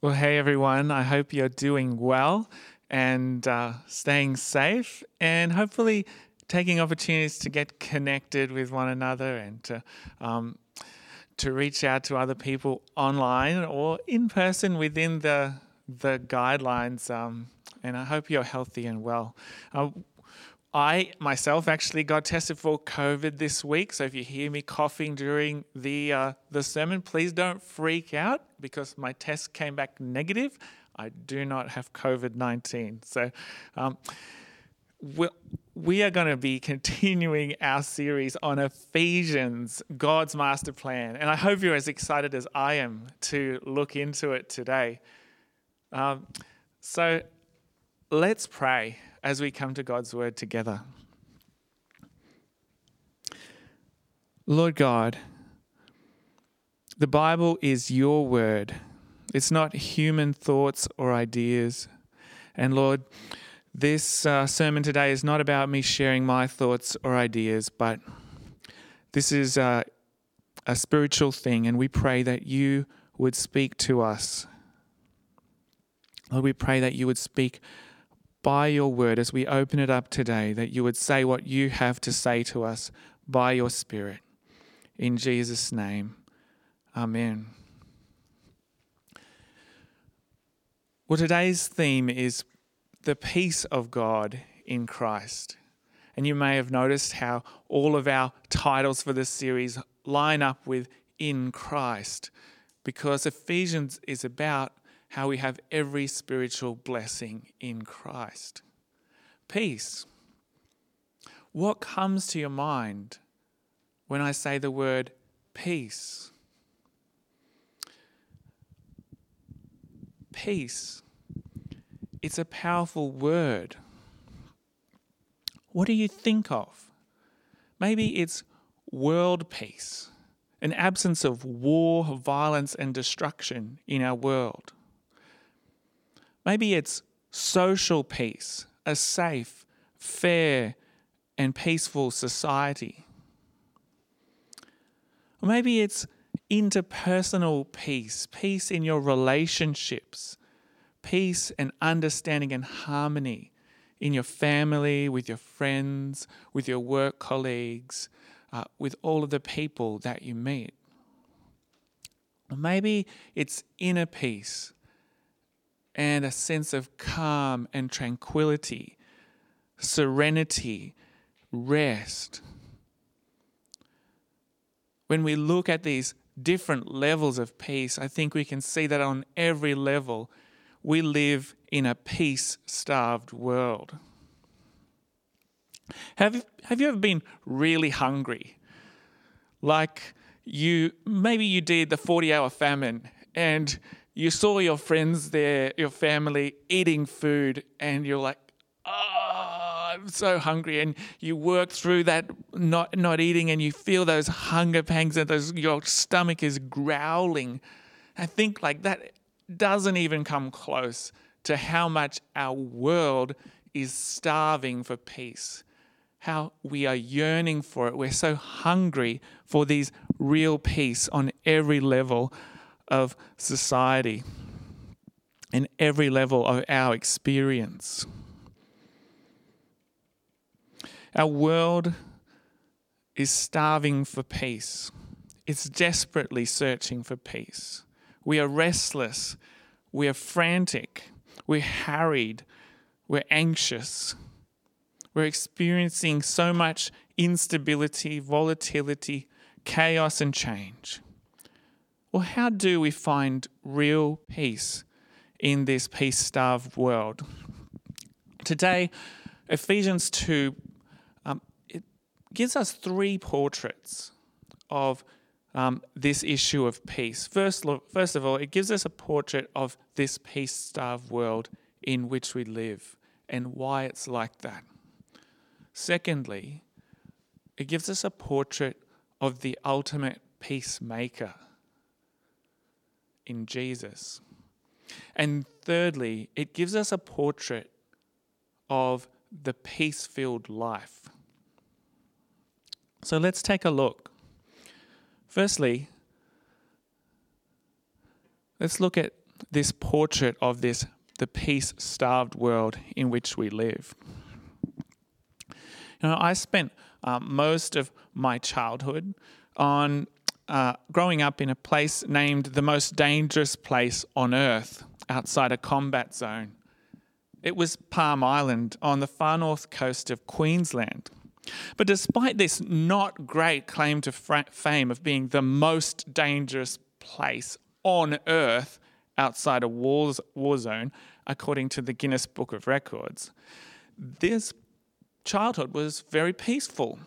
Well, hey everyone, I hope you're doing well and uh, staying safe, and hopefully taking opportunities to get connected with one another and to. Um, to reach out to other people online or in person within the the guidelines. Um, and I hope you're healthy and well. Uh, I myself actually got tested for COVID this week, so if you hear me coughing during the uh, the sermon, please don't freak out because my test came back negative. I do not have COVID nineteen. So. Um, we we are going to be continuing our series on Ephesians, God's master plan. And I hope you're as excited as I am to look into it today. Um, so let's pray as we come to God's word together. Lord God, the Bible is your word. It's not human thoughts or ideas. And Lord, this uh, sermon today is not about me sharing my thoughts or ideas, but this is uh, a spiritual thing, and we pray that you would speak to us. Lord, we pray that you would speak by your word as we open it up today, that you would say what you have to say to us by your Spirit. In Jesus' name, Amen. Well, today's theme is the peace of God in Christ. And you may have noticed how all of our titles for this series line up with in Christ, because Ephesians is about how we have every spiritual blessing in Christ. Peace. What comes to your mind when I say the word peace? Peace. It's a powerful word. What do you think of? Maybe it's world peace, an absence of war, violence, and destruction in our world. Maybe it's social peace, a safe, fair, and peaceful society. Or maybe it's interpersonal peace, peace in your relationships, peace and understanding and harmony in your family, with your friends, with your work colleagues, uh, with all of the people that you meet. Or maybe it's inner peace and a sense of calm and tranquility, serenity, rest. When we look at these different levels of peace, I think we can see that on every level, we live in a peace starved world. Have you, have you ever been really hungry? Like you, maybe you did the 40 hour famine and you saw your friends there, your family eating food, and you're like, oh, I'm so hungry. And you work through that not, not eating, and you feel those hunger pangs, and those, your stomach is growling. I think like that doesn't even come close to how much our world is starving for peace how we are yearning for it. We're so hungry for these real peace on every level of society in every level of our experience. Our world is starving for peace. It's desperately searching for peace. We are restless. We are frantic. We're harried. We're anxious. We're experiencing so much instability, volatility, chaos, and change. Well, how do we find real peace in this peace starved world? Today, Ephesians 2 um, it gives us three portraits of um, this issue of peace. First, first of all, it gives us a portrait of this peace starved world in which we live and why it's like that. Secondly, it gives us a portrait of the ultimate peacemaker in Jesus. And thirdly, it gives us a portrait of the peace filled life. So let's take a look. Firstly, let's look at this portrait of this the peace starved world in which we live. You know, I spent um, most of my childhood on uh, growing up in a place named the most dangerous place on earth outside a combat zone. It was Palm Island on the far north coast of Queensland. But despite this not great claim to fame of being the most dangerous place on earth outside a war, war zone, according to the Guinness Book of Records, this childhood was very peaceful.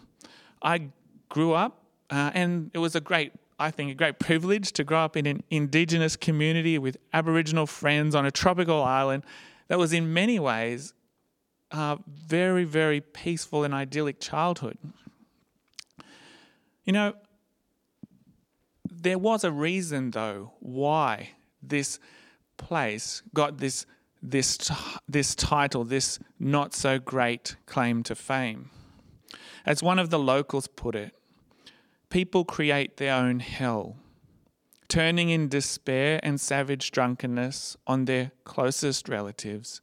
I grew up, uh, and it was a great, I think, a great privilege to grow up in an indigenous community with Aboriginal friends on a tropical island that was, in many ways, uh, very, very peaceful and idyllic childhood. You know, there was a reason, though, why this place got this this this title, this not so great claim to fame. As one of the locals put it, people create their own hell, turning in despair and savage drunkenness on their closest relatives,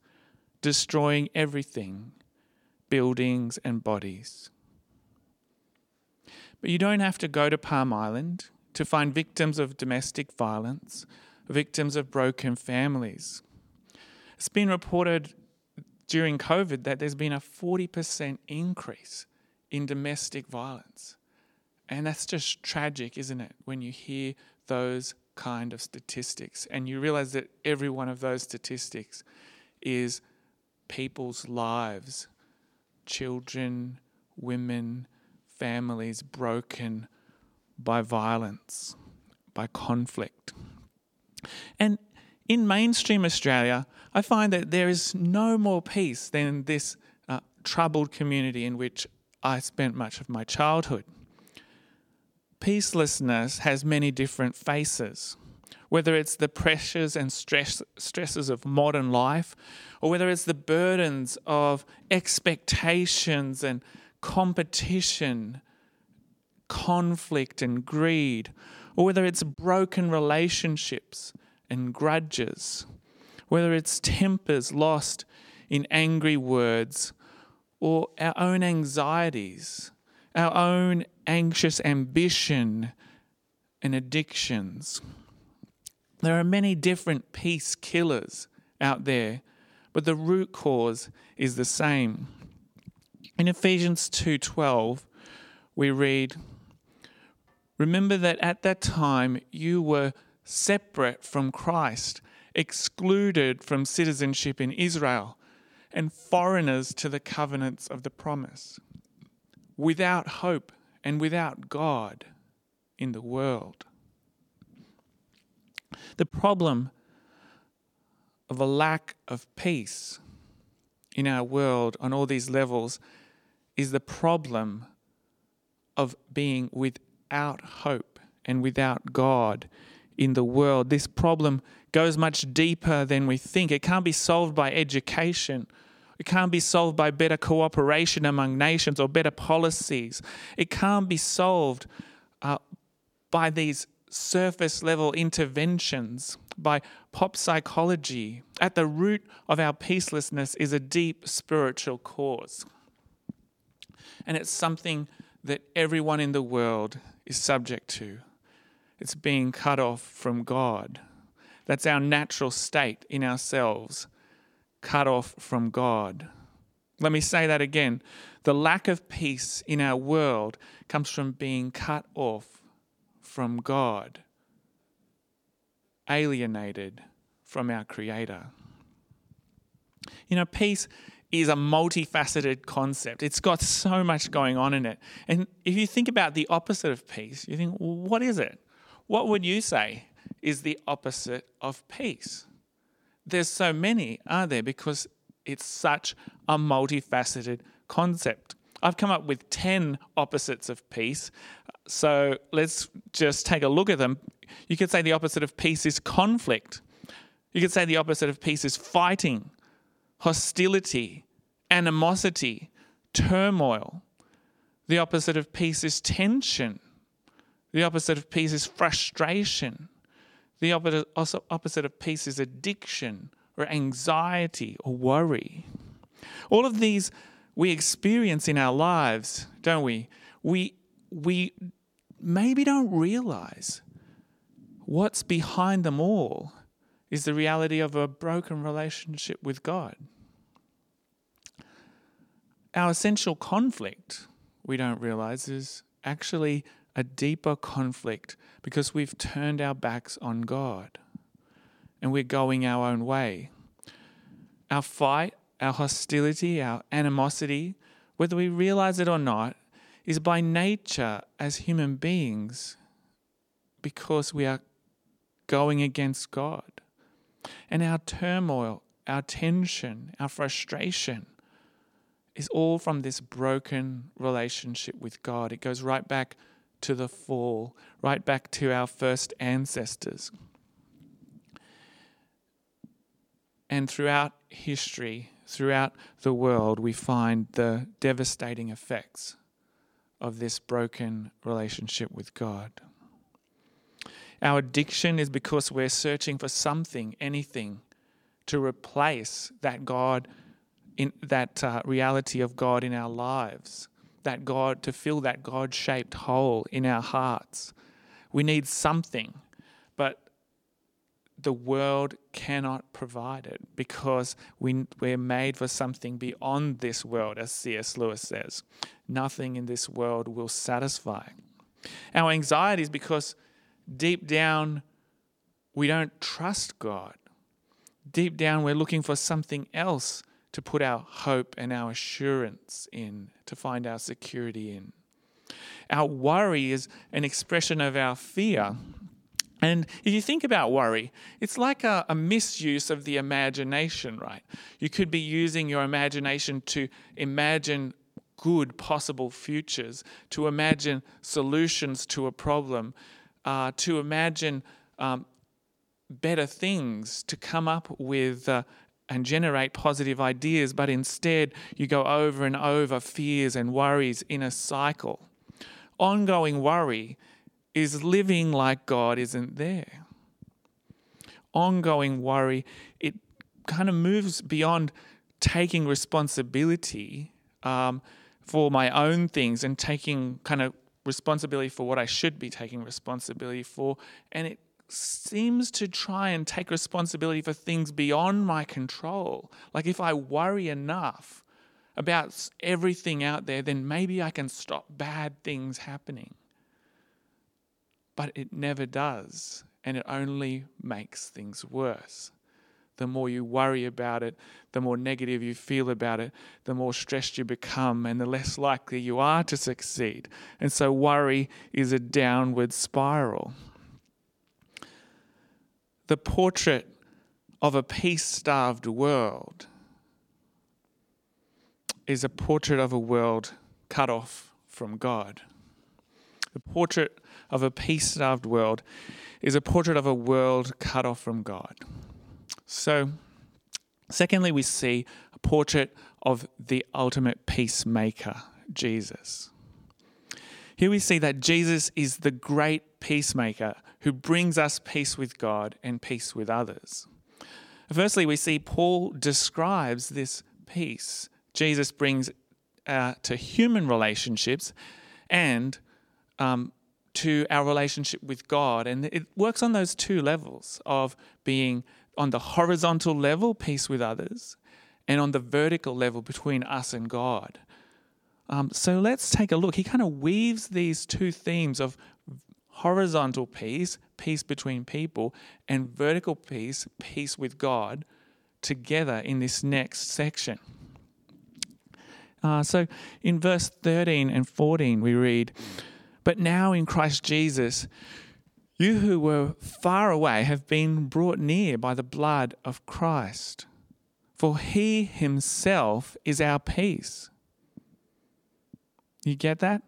destroying everything, buildings and bodies. But you don't have to go to Palm Island to find victims of domestic violence, victims of broken families it's been reported during COVID that there's been a 40% increase in domestic violence. And that's just tragic, isn't it, when you hear those kind of statistics and you realize that every one of those statistics is people's lives, children, women, families broken by violence, by conflict. And in mainstream Australia, I find that there is no more peace than this uh, troubled community in which I spent much of my childhood. Peacelessness has many different faces, whether it's the pressures and stress, stresses of modern life, or whether it's the burdens of expectations and competition, conflict and greed, or whether it's broken relationships and grudges, whether it's tempers lost in angry words or our own anxieties, our own anxious ambition and addictions. There are many different peace killers out there, but the root cause is the same. In Ephesians 2:12, we read, "Remember that at that time you were separate from Christ, excluded from citizenship in Israel, and foreigners to the covenants of the promise, without hope and without God in the world. The problem of a lack of peace in our world on all these levels is the problem of being without hope and without God in the world. This problem goes much deeper than we think. It can't be solved by education. It can't be solved by better cooperation among nations or better policies. It can't be solved uh, by these surface level interventions, by pop psychology. At the root of our peacelessness is a deep spiritual cause. And it's something that everyone in the world is subject to it's being cut off from God. That's our natural state in ourselves, cut off from God. Let me say that again. The lack of peace in our world comes from being cut off from God, alienated from our Creator. You know, peace is a multifaceted concept. It's got so much going on in it. And if you think about the opposite of peace, you think, well, what is it? What would you say is the opposite of peace? There's so many, are there? Because it's such a multifaceted concept. I've come up with 10 opposites of peace. So let's just take a look at them. You could say the opposite of peace is conflict. You could say the opposite of peace is fighting, hostility, animosity, turmoil. The opposite of peace is tension. The opposite of peace is frustration. The opposite, of peace is addiction or anxiety or worry. All of these we experience in our lives, don't we? We, we maybe don't realize what's behind them all is the reality of a broken relationship with God. Our essential conflict, we don't realize, is actually a deeper conflict because we've turned our backs on God and we're going our own way. Our fight, our hostility, our animosity, whether we realize it or not, is by nature as human beings because we are going against God. And our turmoil, our tension, our frustration is all from this broken relationship with God. It goes right back to the fall, right back to our first ancestors. And throughout history, throughout the world, we find the devastating effects of this broken relationship with God. Our addiction is because we're searching for something, anything, to replace that God, in that uh, reality of God in our lives, that God to fill that God-shaped hole in our hearts. We need something, but the world cannot provide it because we, we're made for something beyond this world, as C.S. Lewis says. Nothing in this world will satisfy. Our anxiety is because deep down we don't trust God. Deep down we're looking for something else to put our hope and our assurance in, to find our security in. Our worry is an expression of our fear and if you think about worry, it's like a, a, misuse of the imagination, right? You could be using your imagination to imagine good possible futures, to imagine solutions to a problem, uh, to imagine um, better things, to come up with uh, and generate positive ideas, but instead you go over and over fears and worries in a cycle. Ongoing worry is living like God isn't there. Ongoing worry, it kind of moves beyond taking responsibility um, for my own things and taking kind of responsibility for what I should be taking responsibility for. And it seems to try and take responsibility for things beyond my control. Like if I worry enough about everything out there, then maybe I can stop bad things happening but it never does. And it only makes things worse. The more you worry about it, the more negative you feel about it, the more stressed you become, and the less likely you are to succeed. And so, worry is a downward spiral. The portrait of a peace starved world is a portrait of a world cut off from God. The portrait of a peace starved world is a portrait of a world cut off from God. So, secondly, we see a portrait of the ultimate peacemaker, Jesus. Here we see that Jesus is the great peacemaker who brings us peace with God and peace with others. Firstly, we see Paul describes this peace Jesus brings uh, to human relationships and um, to our relationship with God. And it works on those two levels of being on the horizontal level, peace with others, and on the vertical level between us and God. Um, so let's take a look. He kind of weaves these two themes of horizontal peace, peace between people, and vertical peace, peace with God, together in this next section. Uh, so in verse 13 and 14, we read, but now in Christ Jesus, you who were far away have been brought near by the blood of Christ. For he himself is our peace. You get that?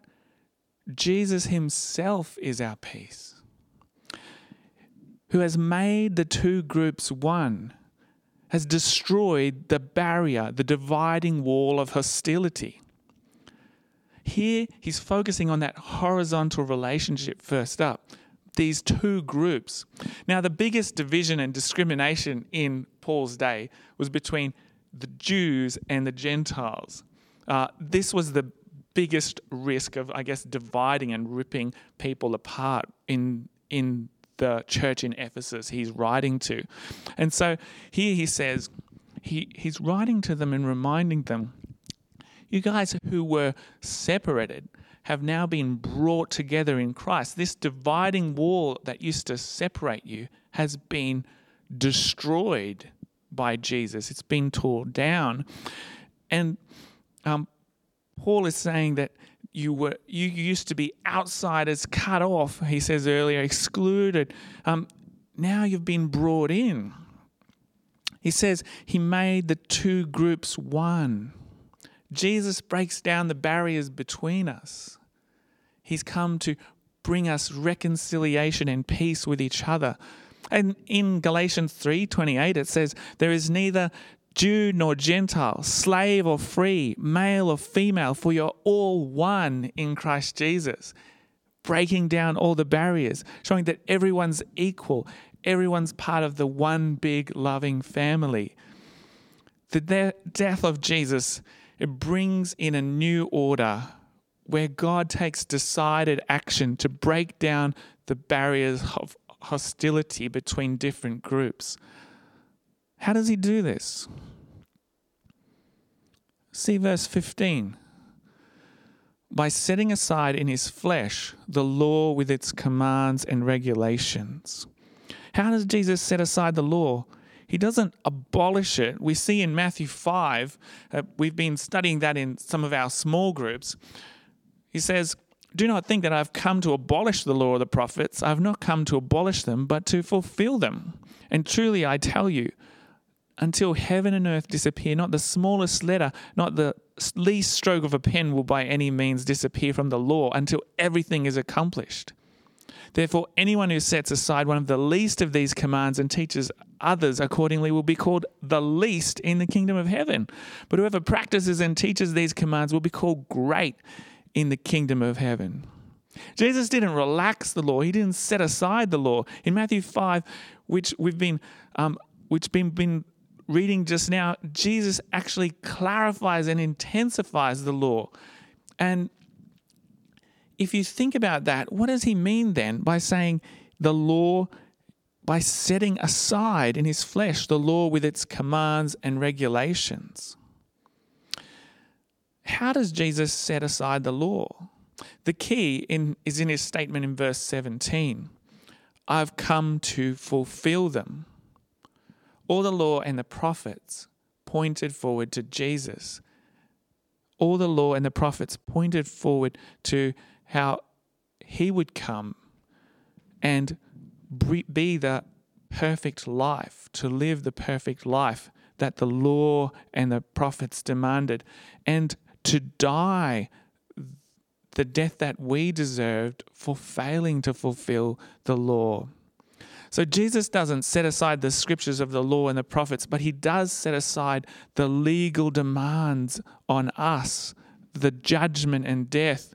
Jesus himself is our peace. Who has made the two groups one, has destroyed the barrier, the dividing wall of hostility. Here, he's focusing on that horizontal relationship first up these two groups. Now, the biggest division and discrimination in Paul's day was between the Jews and the Gentiles. Uh, this was the biggest risk of, I guess, dividing and ripping people apart in in the church in Ephesus he's writing to. And so here he says, he, he's writing to them and reminding them, you guys who were separated have now been brought together in Christ. This dividing wall that used to separate you has been destroyed by Jesus. It's been torn down. And um, Paul is saying that you were you used to be outsiders, cut off. He says earlier, excluded. Um, now you've been brought in. He says he made the two groups one. Jesus breaks down the barriers between us. He's come to bring us reconciliation and peace with each other. And in Galatians 3:28 it says there is neither Jew nor Gentile, slave or free, male or female, for you're all one in Christ Jesus. Breaking down all the barriers, showing that everyone's equal, everyone's part of the one big loving family. The de- death of Jesus it brings in a new order where God takes decided action to break down the barriers of hostility between different groups. How does he do this? See verse 15. By setting aside in his flesh the law with its commands and regulations. How does Jesus set aside the law? He doesn't abolish it. We see in Matthew 5, uh, we've been studying that in some of our small groups. He says, Do not think that I've come to abolish the law of the prophets. I've not come to abolish them, but to fulfill them. And truly I tell you, until heaven and earth disappear, not the smallest letter, not the least stroke of a pen will by any means disappear from the law until everything is accomplished. Therefore, anyone who sets aside one of the least of these commands and teaches others accordingly will be called the least in the kingdom of heaven. But whoever practices and teaches these commands will be called great in the kingdom of heaven. Jesus didn't relax the law. He didn't set aside the law. In Matthew 5, which we've been, um, which been, been reading just now, Jesus actually clarifies and intensifies the law. And if you think about that, what does he mean then by saying the law, by setting aside in his flesh the law with its commands and regulations? How does Jesus set aside the law? The key in, is in his statement in verse 17 I've come to fulfill them. All the law and the prophets pointed forward to Jesus. All the law and the prophets pointed forward to how he would come and be the perfect life, to live the perfect life that the law and the prophets demanded, and to die the death that we deserved for failing to fulfill the law. So Jesus doesn't set aside the scriptures of the law and the prophets, but he does set aside the legal demands on us, the judgment and death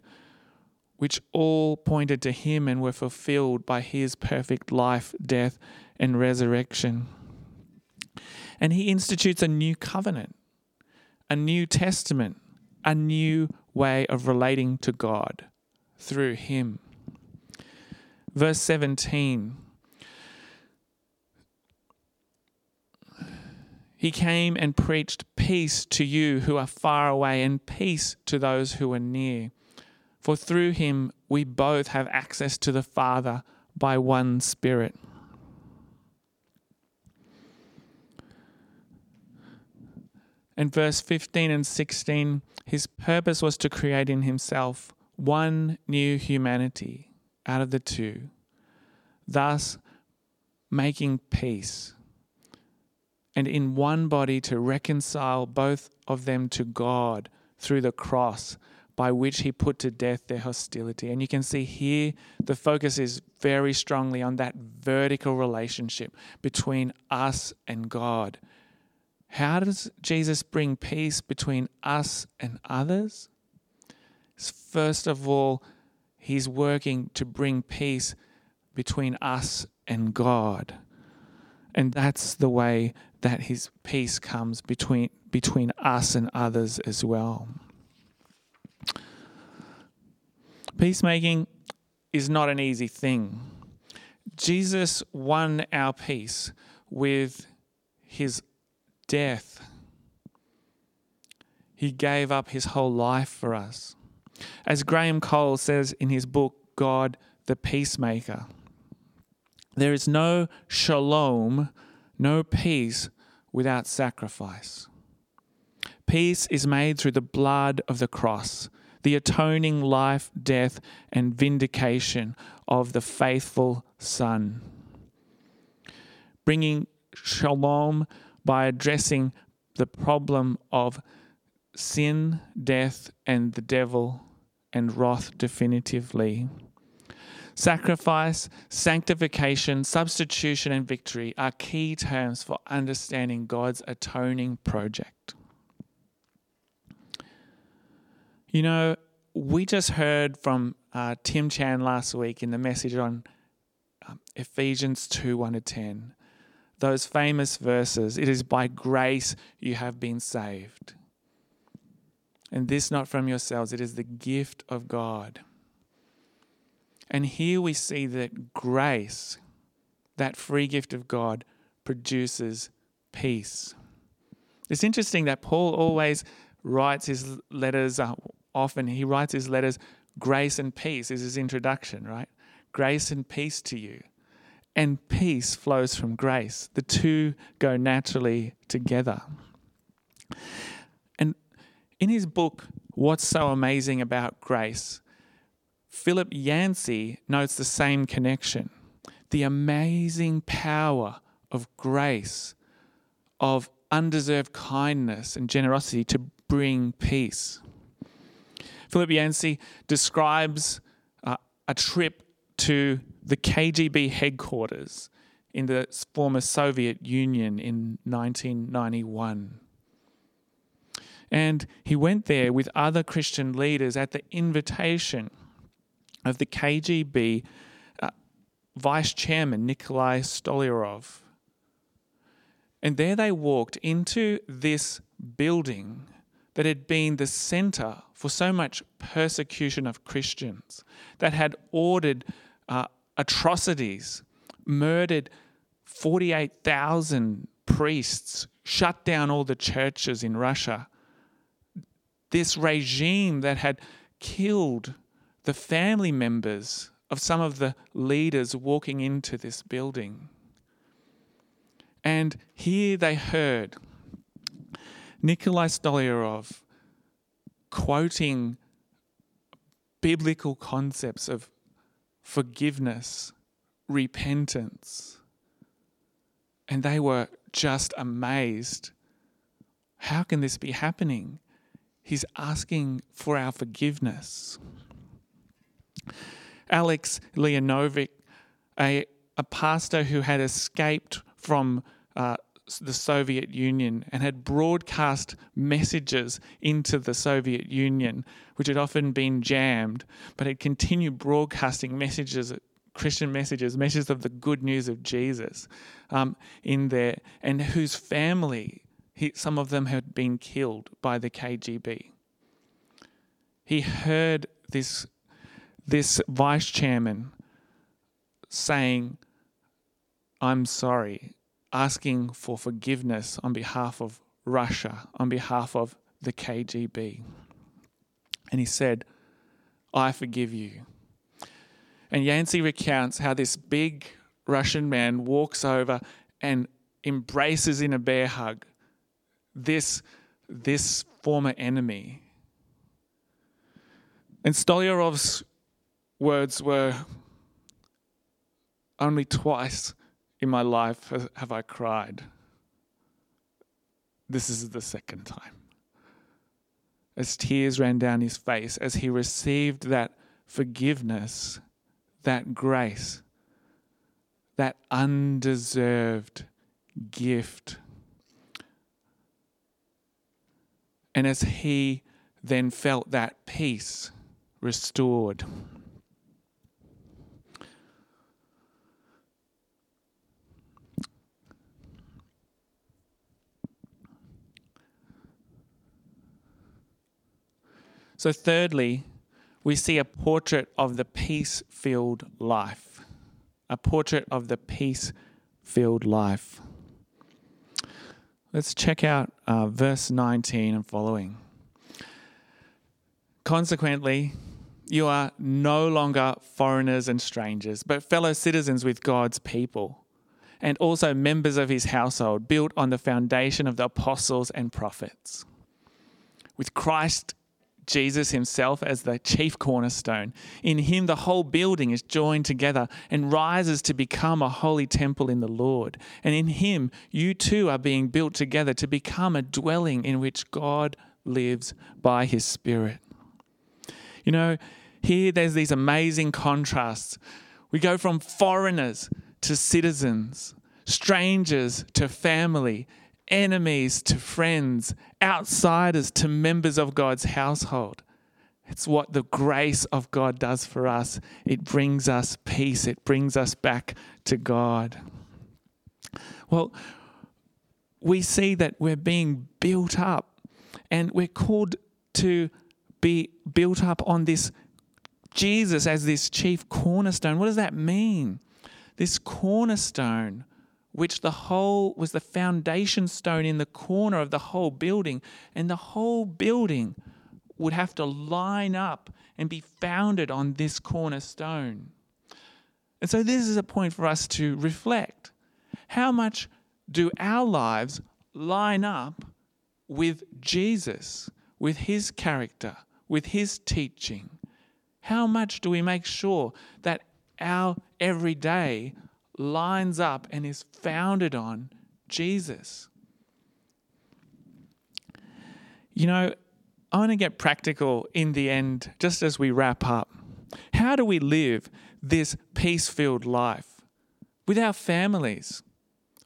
which all pointed to him and were fulfilled by his perfect life, death, and resurrection. And he institutes a new covenant, a new testament, a new way of relating to God through him. Verse 17 He came and preached peace to you who are far away and peace to those who are near. For through him we both have access to the Father by one Spirit. In verse 15 and 16, his purpose was to create in himself one new humanity out of the two, thus making peace, and in one body to reconcile both of them to God through the cross by which he put to death their hostility. And you can see here the focus is very strongly on that vertical relationship between us and God. How does Jesus bring peace between us and others? First of all, he's working to bring peace between us and God. And that's the way that his peace comes between between us and others as well. Peacemaking is not an easy thing. Jesus won our peace with his death. He gave up his whole life for us. As Graham Cole says in his book, God the Peacemaker, there is no shalom, no peace without sacrifice. Peace is made through the blood of the cross, the atoning life, death, and vindication of the faithful Son. Bringing shalom by addressing the problem of sin, death, and the devil, and wrath definitively. Sacrifice, sanctification, substitution, and victory are key terms for understanding God's atoning project. You know, we just heard from uh, Tim Chan last week in the message on um, Ephesians 2 1 to 10. Those famous verses it is by grace you have been saved. And this not from yourselves, it is the gift of God. And here we see that grace, that free gift of God, produces peace. It's interesting that Paul always writes his letters uh, often he writes his letters, grace and peace is his introduction, right? Grace and peace to you. And peace flows from grace. The two go naturally together. And in his book, What's So Amazing About Grace, Philip Yancey notes the same connection the amazing power of grace, of undeserved kindness and generosity to bring peace. Philip Yancey describes uh, a trip to the KGB headquarters in the former Soviet Union in 1991. And he went there with other Christian leaders at the invitation of the KGB uh, vice chairman Nikolai Stolyarov. And there they walked into this building that had been the center for so much persecution of Christians, that had ordered uh, atrocities, murdered 48,000 priests, shut down all the churches in Russia. This regime that had killed the family members of some of the leaders walking into this building. And here they heard Nikolai Stolyarov quoting biblical concepts of forgiveness, repentance. And they were just amazed. How can this be happening? He's asking for our forgiveness. Alex Leonovich, a, a pastor who had escaped from uh, the Soviet Union and had broadcast messages into the Soviet Union, which had often been jammed, but had continued broadcasting messages, Christian messages, messages of the good news of Jesus um, in there, and whose family, he, some of them had been killed by the KGB. He heard this, this vice chairman saying, I'm sorry asking for forgiveness on behalf of Russia, on behalf of the KGB. And he said, I forgive you. And Yancey recounts how this big Russian man walks over and embraces in a bear hug this, this former enemy. And Stolyarov's words were only twice in my life have I cried. This is the second time. As tears ran down his face, as he received that forgiveness, that grace, that undeserved gift. And as he then felt that peace restored. So, thirdly, we see a portrait of the peace filled life. A portrait of the peace filled life. Let's check out uh, verse 19 and following. Consequently, you are no longer foreigners and strangers, but fellow citizens with God's people, and also members of his household, built on the foundation of the apostles and prophets. With Christ Jesus himself as the chief cornerstone. In him, the whole building is joined together and rises to become a holy temple in the Lord. And in him, you too are being built together to become a dwelling in which God lives by his Spirit. You know, here there's these amazing contrasts. We go from foreigners to citizens, strangers to family, enemies to friends, outsiders to members of God's household. It's what the grace of God does for us. It brings us peace, it brings us back to God. Well, we see that we're being built up and we're called to be built up on this Jesus as this chief cornerstone. What does that mean? This cornerstone which the whole was the foundation stone in the corner of the whole building. And the whole building would have to line up and be founded on this cornerstone. And so, this is a point for us to reflect. How much do our lives line up with Jesus, with his character, with his teaching? How much do we make sure that our everyday lines up and is founded on Jesus. You know, I want to get practical in the end, just as we wrap up. How do we live this peace filled life with our families?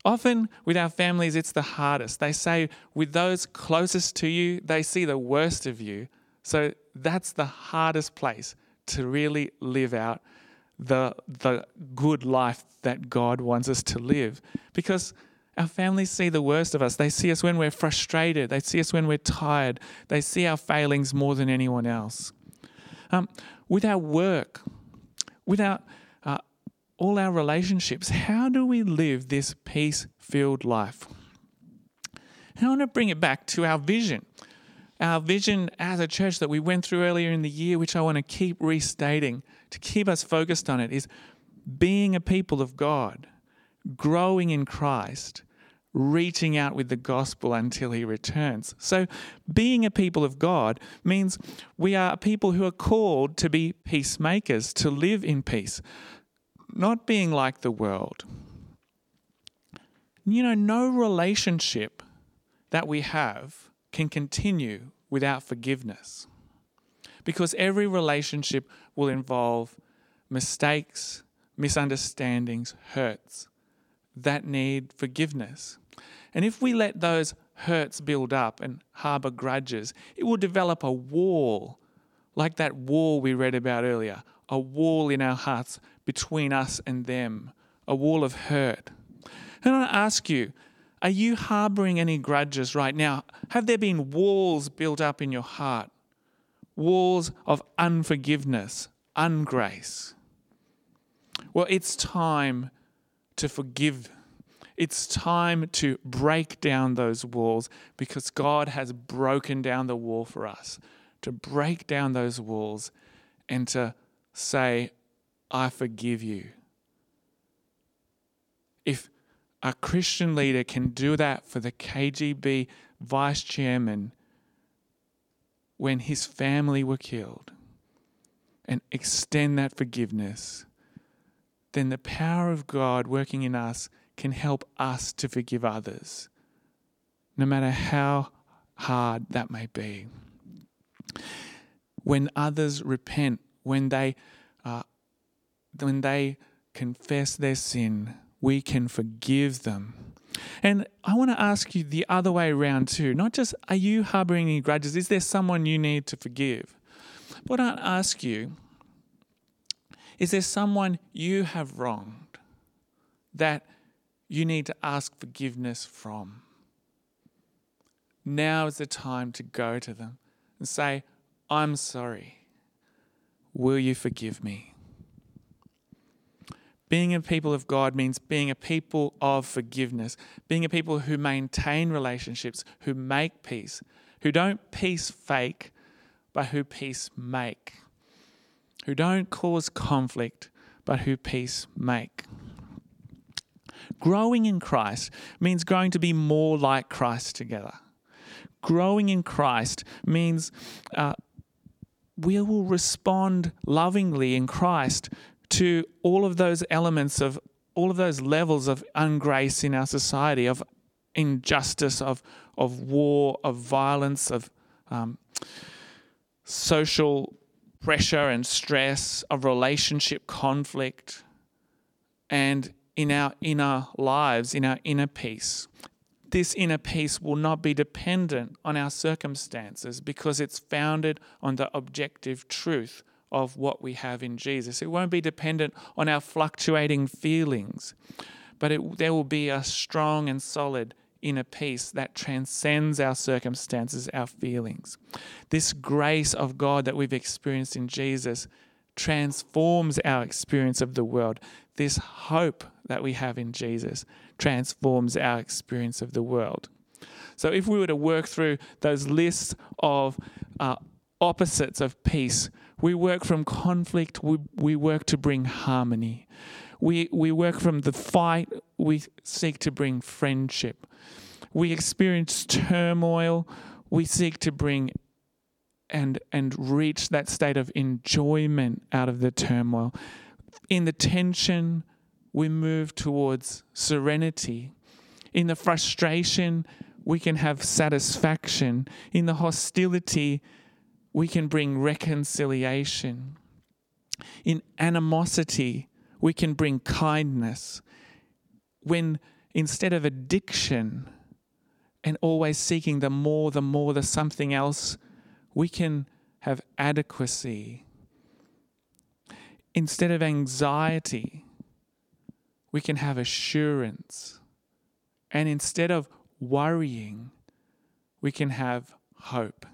Often with our families, it's the hardest. They say, with those closest to you, they see the worst of you. So that's the hardest place to really live out the, the good life that God wants us to live. Because our families see the worst of us. They see us when we're frustrated, they see us when we're tired, they see our failings more than anyone else. Um, with our work, with our, uh, all our relationships, how do we live this peace filled life? And I want to bring it back to our vision. Our vision as a church that we went through earlier in the year, which I want to keep restating to keep us focused on it is being a people of God, growing in Christ, reaching out with the gospel until he returns. So, being a people of God means we are a people who are called to be peacemakers, to live in peace, not being like the world. You know, no relationship that we have can continue without forgiveness because every relationship will involve mistakes, misunderstandings, hurts that need forgiveness. And if we let those hurts build up and harbor grudges, it will develop a wall, like that wall we read about earlier, a wall in our hearts between us and them, a wall of hurt. And I ask you, are you harboring any grudges right now? Have there been walls built up in your heart? Walls of unforgiveness, ungrace. Well, it's time to forgive. It's time to break down those walls because God has broken down the wall for us. To break down those walls and to say, I forgive you. If a Christian leader can do that for the KGB vice chairman when his family were killed and extend that forgiveness, then the power of God working in us can help us to forgive others, no matter how hard that may be. When others repent, when they, uh, when they confess their sin, we can forgive them and I want to ask you the other way around too. Not just are you harboring any grudges? Is there someone you need to forgive? But I ask you, is there someone you have wronged that you need to ask forgiveness from? Now is the time to go to them and say, I'm sorry. Will you forgive me? Being a people of God means being a people of forgiveness, being a people who maintain relationships, who make peace, who don't peace fake, but who peace make, who don't cause conflict, but who peace make. Growing in Christ means growing to be more like Christ together. Growing in Christ means uh, we will respond lovingly in Christ to all of those elements of all of those levels of ungrace in our society, of injustice, of of war, of violence, of um, social pressure and stress, of relationship conflict, and in our inner lives, in our inner peace. This inner peace will not be dependent on our circumstances because it's founded on the objective truth of what we have in Jesus. It won't be dependent on our fluctuating feelings, but it, there will be a strong and solid inner peace that transcends our circumstances, our feelings. This grace of God that we've experienced in Jesus transforms our experience of the world. This hope that we have in Jesus transforms our experience of the world. So, if we were to work through those lists of uh, opposites of peace, we work from conflict, we, we work to bring harmony. We, we work from the fight, we seek to bring friendship. We experience turmoil, we seek to bring and, and reach that state of enjoyment out of the turmoil. In the tension, we move towards serenity. In the frustration, we can have satisfaction. In the hostility, we can bring reconciliation. In animosity, we can bring kindness. When instead of addiction and always seeking the more, the more, the something else, we can have adequacy. Instead of anxiety, we can have assurance. And instead of worrying, we can have hope.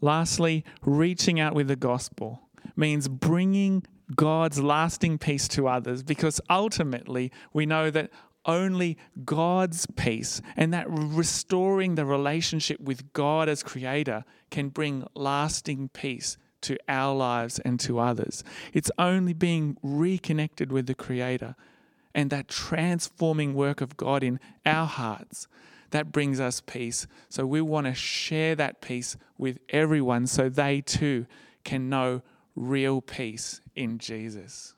Lastly, reaching out with the gospel means bringing God's lasting peace to others because ultimately we know that only God's peace and that restoring the relationship with God as creator can bring lasting peace to our lives and to others. It's only being reconnected with the creator and that transforming work of God in our hearts that brings us peace. So we want to share that peace with everyone so they too can know real peace in Jesus.